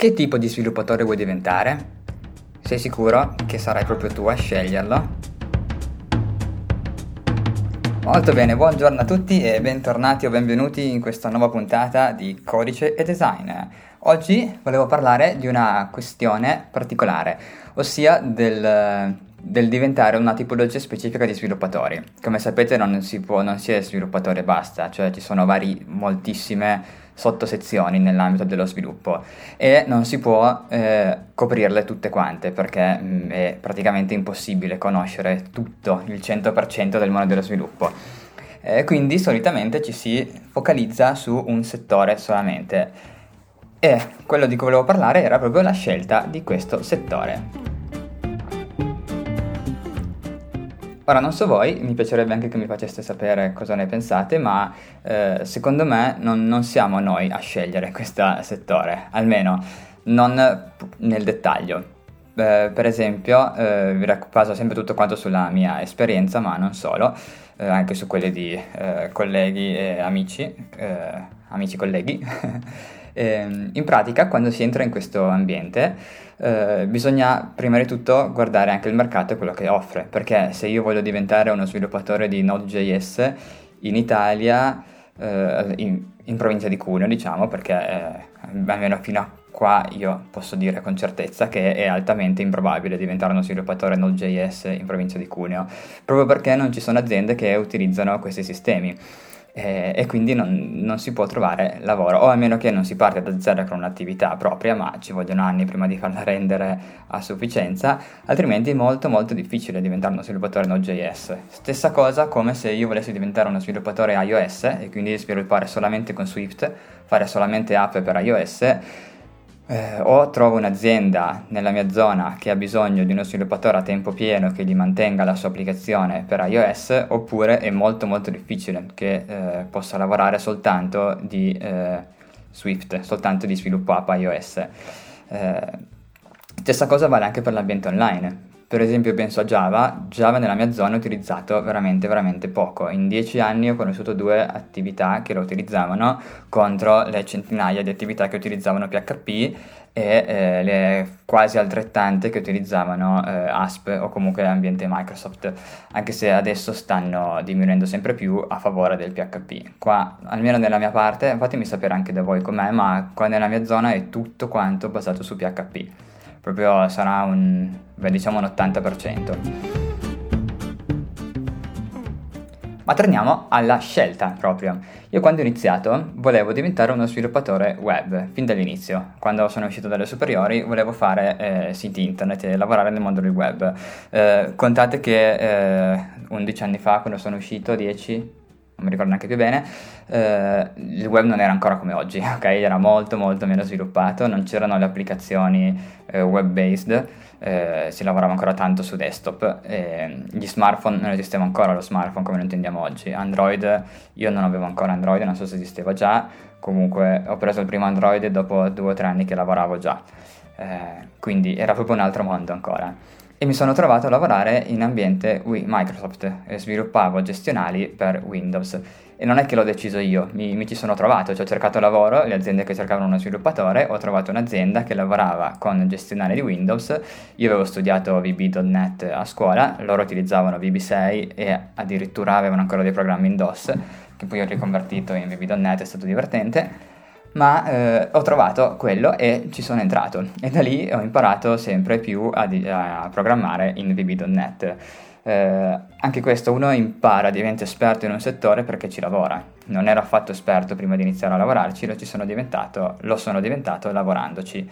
Che tipo di sviluppatore vuoi diventare? Sei sicuro che sarai proprio tu a sceglierlo? Molto bene, buongiorno a tutti e bentornati o benvenuti in questa nuova puntata di Codice e Design. Oggi volevo parlare di una questione particolare, ossia del, del diventare una tipologia specifica di sviluppatori. Come sapete non si, può, non si è sviluppatore e basta, cioè ci sono vari, moltissime sottosezioni nell'ambito dello sviluppo e non si può eh, coprirle tutte quante perché mh, mm, è praticamente impossibile conoscere tutto il 100% del mondo dello sviluppo. Eh, quindi solitamente ci si focalizza su un settore solamente e quello di cui volevo parlare era proprio la scelta di questo settore. Ora non so voi, mi piacerebbe anche che mi faceste sapere cosa ne pensate, ma eh, secondo me non, non, siamo noi a scegliere questo settore, almeno non nel dettaglio. Eh, per esempio, eh, vi baso sempre tutto quanto sulla mia esperienza, ma non solo, eh, anche su quelle di eh, colleghi e amici, eh, amici colleghi. Ehm, in pratica, quando si entra in questo ambiente, eh, bisogna prima di tutto guardare anche il mercato e quello che offre, perché se io voglio diventare uno sviluppatore di Node.js in Italia, eh, in, in, provincia di Cuneo, diciamo, perché eh, almeno fino a qua io posso dire con certezza che è altamente improbabile diventare uno sviluppatore Node.js in provincia di Cuneo, proprio perché non ci sono aziende che utilizzano questi sistemi eh, e quindi non, non, si può trovare lavoro, o a meno che non si parte da zero con un'attività propria, ma ci vogliono anni prima di farla rendere a sufficienza, altrimenti è molto molto difficile diventare uno sviluppatore Node.js. Stessa cosa come se io volessi diventare uno sviluppatore iOS e quindi sviluppare solamente con Swift, fare solamente app per iOS, eh, o trovo un'azienda nella mia zona che ha bisogno di uno sviluppatore a tempo pieno che gli mantenga la sua applicazione per iOS, oppure è molto molto difficile che eh, possa lavorare soltanto di eh, Swift, soltanto di sviluppo app iOS. Eh, stessa cosa vale anche per l'ambiente online. Per esempio penso a Java, Java nella mia zona è utilizzato veramente veramente poco. In dieci anni ho conosciuto due attività che lo utilizzavano contro le centinaia di attività che utilizzavano PHP e eh, le quasi altrettante che utilizzavano eh, ASP o comunque l'ambiente Microsoft, anche se adesso stanno diminuendo sempre più a favore del PHP. Qua, almeno nella mia parte, fatemi sapere anche da voi com'è, ma qua nella mia zona è tutto quanto basato su PHP proprio sarà un, beh, diciamo un 80%. Ma torniamo alla scelta proprio. Io quando ho iniziato volevo diventare uno sviluppatore web, fin dall'inizio. Quando sono uscito dalle superiori volevo fare eh, siti internet e lavorare nel mondo del web. Eh, contate che eh, 11 anni fa, quando sono uscito, 10, non mi ricordo neanche più bene, eh, il web non era ancora come oggi, ok? Era molto molto meno sviluppato, non c'erano le applicazioni eh, web-based, eh, si lavorava ancora tanto su desktop, gli smartphone non esisteva ancora lo smartphone come lo intendiamo oggi, Android, io non avevo ancora Android, non so se esisteva già, comunque ho preso il primo Android dopo due o tre anni che lavoravo già, eh, quindi era proprio un altro mondo ancora e mi sono trovato a lavorare in ambiente Microsoft e sviluppavo gestionali per Windows. E non è che l'ho deciso io, mi, mi, ci sono trovato, cioè ho cercato lavoro, le aziende che cercavano uno sviluppatore, ho trovato un'azienda che lavorava con gestionali di Windows, io avevo studiato VB.NET a scuola, loro utilizzavano VB6 e addirittura avevano ancora dei programmi in DOS, che poi ho riconvertito in VB.NET, è stato divertente ma eh, ho trovato quello e ci sono entrato e da lì ho imparato sempre più a, a programmare in VB.NET. Eh, anche questo uno impara, diventa esperto in un settore perché ci lavora. Non ero affatto esperto prima di iniziare a lavorarci, lo, sono diventato, lo sono diventato lavorandoci.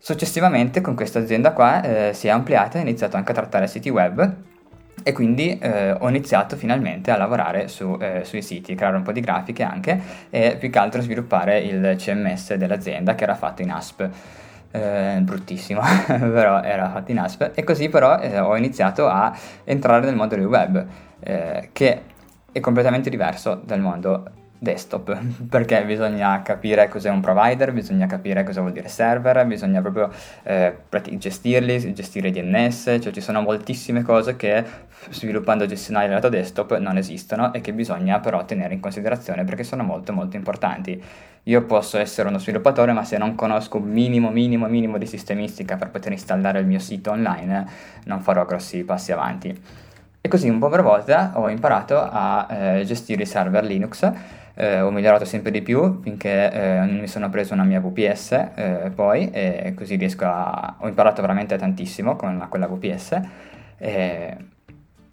Successivamente con questa azienda qua eh, si è ampliata e ho iniziato anche a trattare siti web e quindi eh, ho iniziato finalmente a lavorare su, eh, sui siti, creare un po' di grafiche anche e più che altro sviluppare il CMS dell'azienda che era fatto in ASP. Eh, bruttissimo, però era fatto in ASP e così però eh, ho iniziato a entrare nel mondo del web eh, che è completamente diverso dal mondo desktop, perché bisogna capire cos'è un provider, bisogna capire cosa vuol dire server, bisogna proprio eh, gestirli, gestire DNS, cioè ci sono moltissime cose che sviluppando gestionali lato desktop non esistono e che bisogna però tenere in considerazione perché sono molto molto importanti. Io posso essere uno sviluppatore ma se non conosco minimo minimo minimo di sistemistica per poter installare il mio sito online non farò grossi passi avanti. E così un po' per volta ho imparato a eh, gestire i server Linux eh, ho migliorato sempre di più finché eh, mi sono preso una mia VPS eh, poi e così riesco a... ho imparato veramente tantissimo con quella VPS.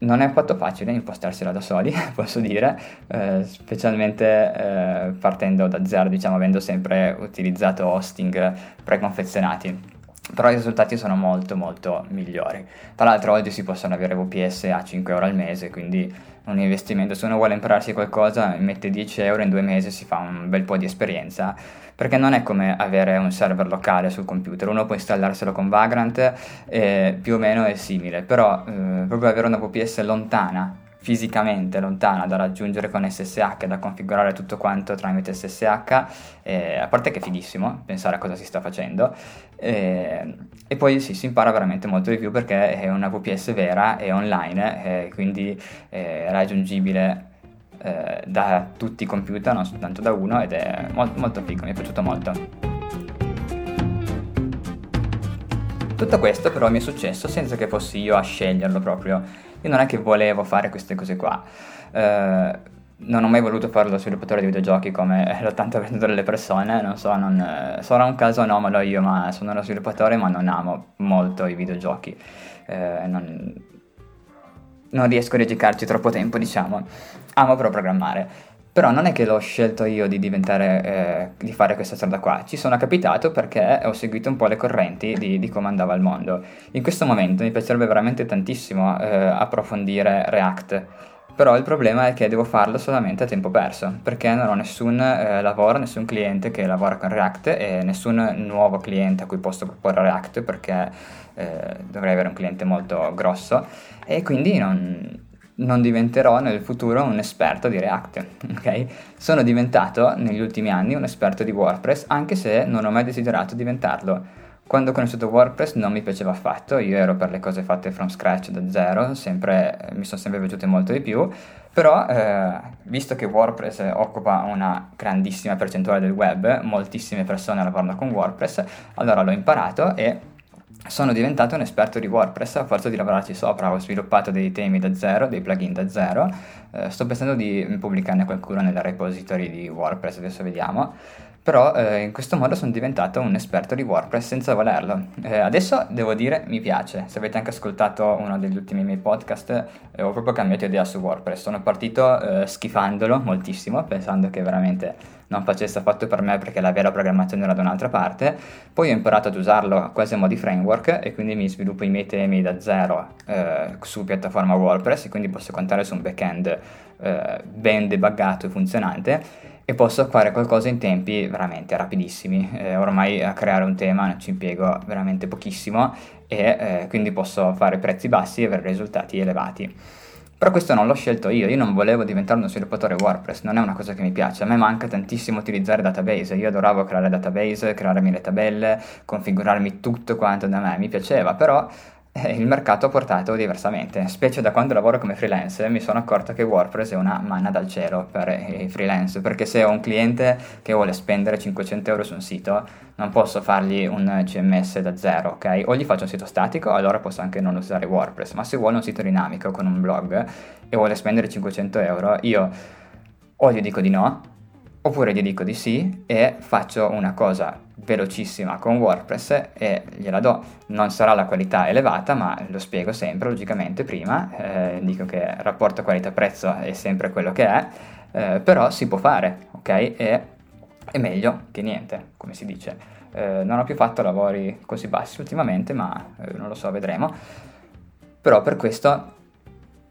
Non è affatto facile impostarsela da soli, posso dire, eh, specialmente eh, partendo da zero, diciamo, avendo sempre utilizzato hosting preconfezionati però i risultati sono molto molto migliori. Tra l'altro oggi si possono avere VPS a 5 euro al mese, quindi un investimento, se uno vuole impararsi qualcosa mette 10 euro in due mesi si fa un bel po' di esperienza, perché non è come avere un server locale sul computer, uno può installarselo con Vagrant e più o meno è simile, però eh, proprio avere una VPS lontana fisicamente lontana da raggiungere con SSH, da configurare tutto quanto tramite SSH, eh, a parte che è fighissimo pensare a cosa si sta facendo, eh, e poi sì, si impara veramente molto di più perché è una VPS vera, è online, eh, quindi è raggiungibile eh, da tutti i computer, non soltanto da uno, ed è molto, molto figo, mi è piaciuto molto. Tutto questo però mi è successo senza che fossi io a sceglierlo proprio io non è che volevo fare queste cose qua. Eh, non ho mai voluto fare lo sviluppatore di videogiochi come l'80% delle persone, non so, non, eh, sarà un caso anomalo io, ma sono uno sviluppatore ma non amo molto i videogiochi. Eh, non, non riesco a dedicarci troppo tempo, diciamo. Amo però programmare. Però non è che l'ho scelto io di diventare, eh, di fare questa strada qua, ci sono capitato perché ho seguito un po' le correnti di, di come andava il mondo. In questo momento mi piacerebbe veramente tantissimo eh, approfondire React, però il problema è che devo farlo solamente a tempo perso, perché non ho nessun eh, lavoro, nessun cliente che lavora con React e nessun nuovo cliente a cui posso proporre React perché eh, dovrei avere un cliente molto grosso. E quindi non, non diventerò nel futuro un esperto di React, ok? Sono diventato negli ultimi anni un esperto di WordPress, anche se non ho mai desiderato diventarlo. Quando ho conosciuto WordPress non mi piaceva affatto, io ero per le cose fatte from scratch da zero, sempre, mi sono sempre piaciute molto di più, però eh, visto che WordPress occupa una grandissima percentuale del web, moltissime persone lavorano con WordPress, allora l'ho imparato e sono diventato un esperto di WordPress a forza di lavorarci sopra, ho sviluppato dei temi da zero, dei plugin da zero, eh, sto pensando di pubblicarne qualcuno nella repository di WordPress, adesso vediamo, però eh, in questo modo sono diventato un esperto di WordPress senza volerlo. Eh, adesso devo dire mi piace, se avete anche ascoltato uno degli ultimi miei podcast eh, ho proprio cambiato idea su WordPress, sono partito eh, schifandolo moltissimo, pensando che veramente non facesse affatto per me perché la vera programmazione era da un'altra parte, poi ho imparato ad usarlo quasi a mo' di framework e quindi mi sviluppo i miei temi da zero eh, su piattaforma WordPress e quindi posso contare su un backend eh, ben debuggato e funzionante e posso fare qualcosa in tempi veramente rapidissimi. Eh, ormai a creare un tema ci impiego veramente pochissimo e eh, quindi posso fare prezzi bassi e avere risultati elevati. Però questo non l'ho scelto io, io non volevo diventare uno sviluppatore WordPress, non è una cosa che mi piace, a me manca tantissimo utilizzare database, io adoravo creare database, crearmi le tabelle, configurarmi tutto quanto da me, mi piaceva, però eh, il mercato ha portato diversamente, specie da quando lavoro come freelance mi sono accorto che WordPress è una manna dal cielo per i freelance, perché se ho un cliente che vuole spendere 500 euro su un sito, non posso fargli un CMS da zero, ok? O gli faccio un sito statico, allora posso anche non usare WordPress, ma se vuole un sito dinamico con un blog e vuole spendere 500 euro, io o gli dico di no, oppure gli dico di sì e faccio una cosa velocissima con WordPress e gliela do. Non sarà la qualità elevata, ma lo spiego sempre logicamente prima, eh, dico che il rapporto qualità-prezzo è sempre quello che è, eh, però si può fare, ok? E è meglio che niente, come si dice. Eh, non ho più fatto lavori così bassi ultimamente, ma eh, non lo so, vedremo. Però per questo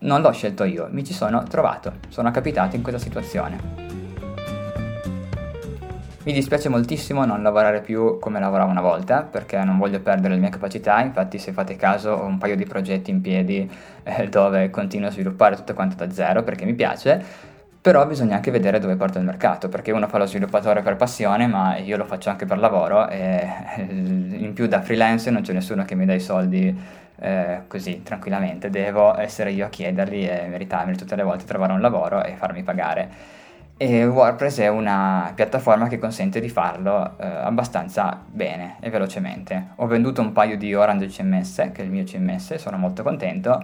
non l'ho scelto io, mi ci sono trovato, sono capitato in questa situazione. Mi dispiace moltissimo non lavorare più come lavoravo una volta perché non voglio perdere le mie capacità, infatti se fate caso ho un paio di progetti in piedi eh, dove continuo a sviluppare tutto quanto da zero perché mi piace, però bisogna anche vedere dove porta il mercato perché uno fa lo sviluppatore per passione ma io lo faccio anche per lavoro e in più da freelance non c'è nessuno che mi dà i soldi eh, così tranquillamente, devo essere io a chiederli e meritarmi tutte le volte trovare un lavoro e farmi pagare. E WordPress è una piattaforma che consente di farlo eh, abbastanza bene e velocemente. Ho venduto un paio di Orange CMS, che è il mio CMS, sono molto contento,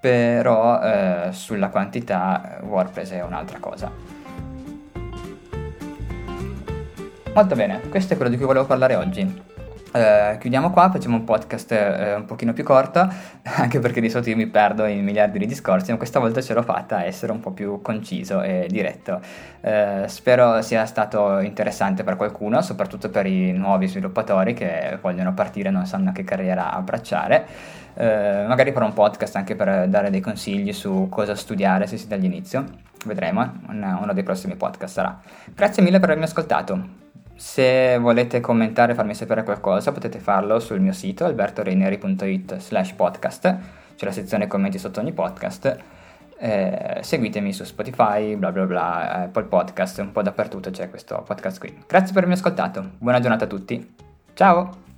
però eh, sulla quantità WordPress è un'altra cosa. Molto bene, questo è quello di cui volevo parlare oggi. Uh, chiudiamo qua, facciamo un podcast uh, un pochino più corto, anche perché di solito io mi perdo in miliardi di discorsi, ma questa volta ce l'ho fatta a essere un po' più conciso e diretto. Uh, spero sia stato interessante per qualcuno, soprattutto per i nuovi sviluppatori che vogliono partire e non sanno che carriera abbracciare. magari farò un podcast anche per dare dei consigli su cosa studiare se siete all'inizio. Vedremo, uno dei prossimi podcast sarà. Grazie mille per avermi ascoltato. Se volete commentare farmi sapere qualcosa potete farlo sul mio sito albertoreineri.it slash podcast, c'è la sezione commenti sotto ogni podcast. Eh, seguitemi su Spotify, bla bla bla, Apple Podcast, un po' dappertutto c'è questo podcast qui. Grazie per avermi ascoltato, buona giornata a tutti, ciao!